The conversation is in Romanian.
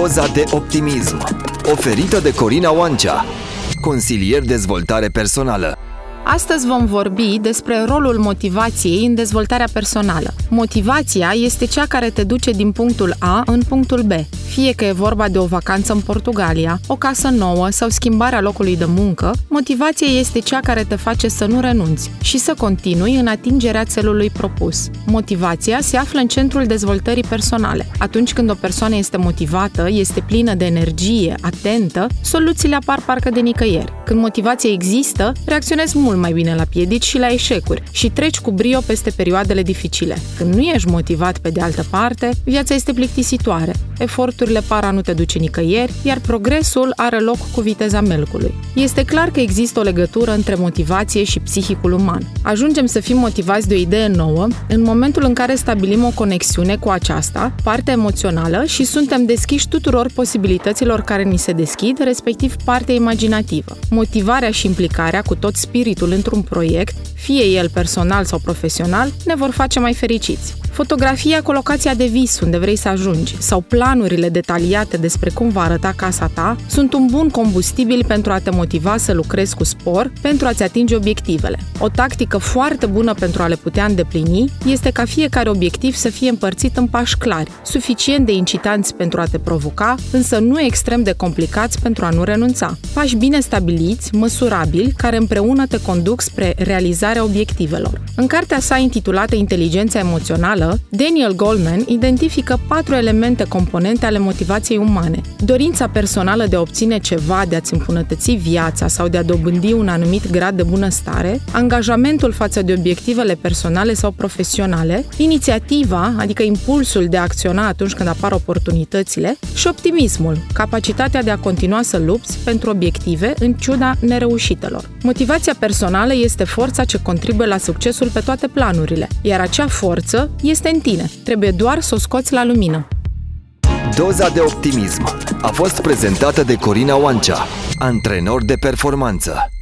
Doza de optimism. Oferită de Corina Oancea, consilier dezvoltare personală. Astăzi vom vorbi despre rolul motivației în dezvoltarea personală. Motivația este cea care te duce din punctul A în punctul B, fie că e vorba de o vacanță în Portugalia, o casă nouă sau schimbarea locului de muncă, motivația este cea care te face să nu renunți și să continui în atingerea țelului propus. Motivația se află în centrul dezvoltării personale. Atunci când o persoană este motivată, este plină de energie, atentă, soluțiile apar parcă de nicăieri. Când motivația există, reacționezi mult mai bine la piedici și la eșecuri și treci cu brio peste perioadele dificile. Când nu ești motivat pe de altă parte, viața este plictisitoare. Eforturile par a nu te duce nicăieri, iar progresul are loc cu viteza melcului. Este clar că există o legătură între motivație și psihicul uman. Ajungem să fim motivați de o idee nouă în momentul în care stabilim o conexiune cu aceasta, partea emoțională și suntem deschiși tuturor posibilităților care ni se deschid, respectiv partea imaginativă. Motivarea și implicarea cu tot spiritul într-un proiect, fie el personal sau profesional, ne vor face mai fericiți. Fotografia cu locația de vis unde vrei să ajungi sau planurile detaliate despre cum va arăta casa ta sunt un bun combustibil pentru a te motiva să lucrezi cu spor pentru a-ți atinge obiectivele. O tactică foarte bună pentru a le putea îndeplini este ca fiecare obiectiv să fie împărțit în pași clari, suficient de incitanți pentru a te provoca, însă nu extrem de complicați pentru a nu renunța. Pași bine stabiliți, măsurabili, care împreună te conduc spre realizarea obiectivelor. În cartea sa intitulată Inteligența emoțională, Daniel Goleman identifică patru elemente componente ale motivației umane. Dorința personală de a obține ceva, de a-ți îmbunătăți viața sau de a dobândi un anumit grad de bunăstare, angajamentul față de obiectivele personale sau profesionale, inițiativa, adică impulsul de a acționa atunci când apar oportunitățile, și optimismul, capacitatea de a continua să lupți pentru obiective în ciuda nereușitelor. Motivația personală este forța ce contribuie la succesul pe toate planurile, iar acea forță este în tine. Trebuie doar să o scoți la lumină. Doza de optimism a fost prezentată de Corina Oancea, antrenor de performanță.